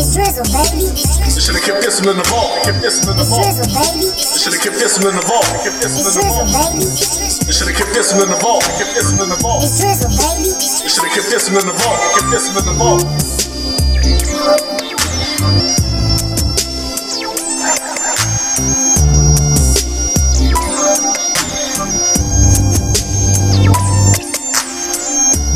It's Drizzo, baby. They should've kept this one in the vault. Kept this one in the It's vault. Drizzo, baby. They should've kept this one in the vault. They kept this one It's in the vault. baby. They should've kept this one in the vault. They kept this one in the vault. It's Drizzo, baby. They should've kept this one in the vault. Kept this one in the vault.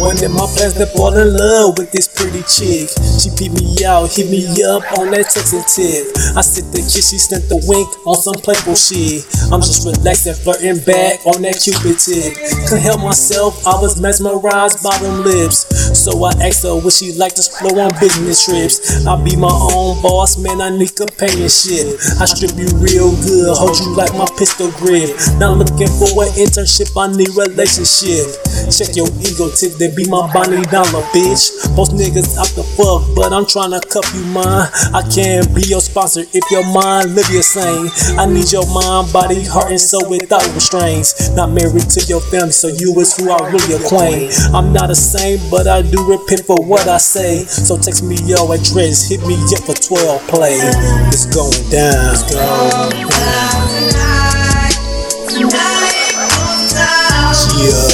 One of my plans to fall in love with this pretty chick. She peep me out, hit me up on that texting tip. I sit the kiss, she sent the wink on some playful shit. I'm just relaxing, flirting back on that cupid tip. Couldn't help myself, I was mesmerized by them lips. So I asked her, would she like to explore on business trips? I'll be my own boss, man, I need companionship. I strip you real good, hold you like my pistol grip. Not looking for an internship, I need relationship. Check your ego tip, then be my Bonnie Dollar, bitch. Most niggas out the fuck, but I'm tryna cuff you, mine. I can't be your sponsor if your mind live your same. I need your mind, body, heart, and soul without restraints. Not married to your family, so you is who I really acclaim. I'm not a saint, but I do repent for what I say. So text me your address, hit me up for 12 play. It's going down. It's going down. Yeah.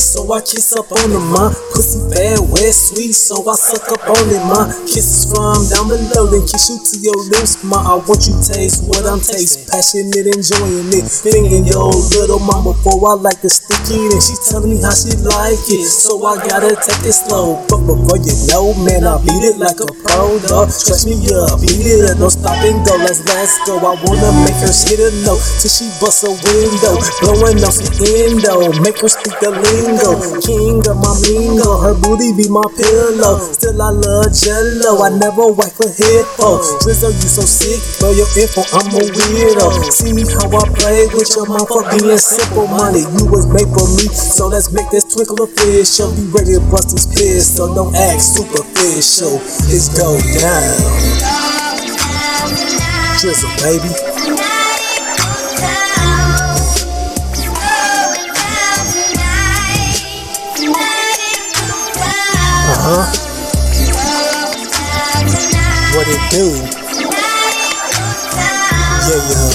so I kiss up on them, ma. Pussy fat, wet, sweet, so I suck up on it, ma. Kisses from down below, then kiss you to your lips, ma. I want you taste what I'm tasting, passionate, enjoying it. Fingering your little mama before I like to stick it, and she telling me how she like it, so I gotta take it slow. But before you know, man, I beat it like a pro, dog. Stretch me up, beat it don't stop and go. Let's let's go. I wanna make her hit a note till she bust a window, blowing off the endo. Make her speak the lingo, king of my lingo. Her booty be my pillow. Still I love Jello. I never wipe her hippo. Drizzo, you so sick, know your info. I'm a weirdo. See how I play with your mouth for being simple minded. You was made for me, so let's make this twinkle official. Be ready to bust this pistol. Don't act superficial. It's go down. Drizzo, baby. Do? Yeah, yeah.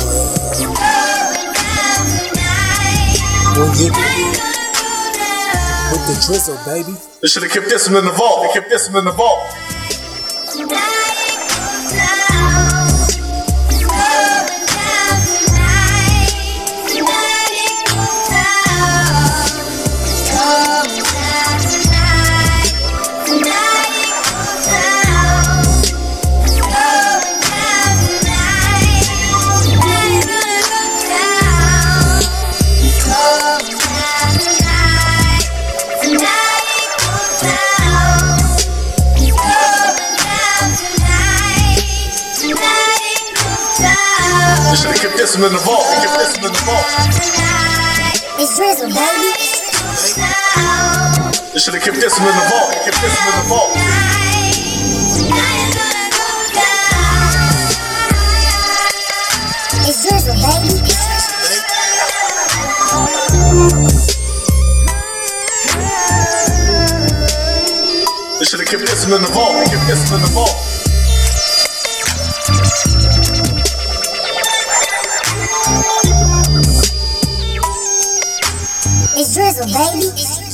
When you with the Drizzo, baby. They should've kept this one in the vault. They kept this one in the vault. This one in the vault. They kept this one in the vault. It's Drizzo, baby. They should've kept this one in the vault. They kept this one in the vault. It's Drizzo, baby. They should've kept this one in the vault. They kept this one in the vault. It's baby.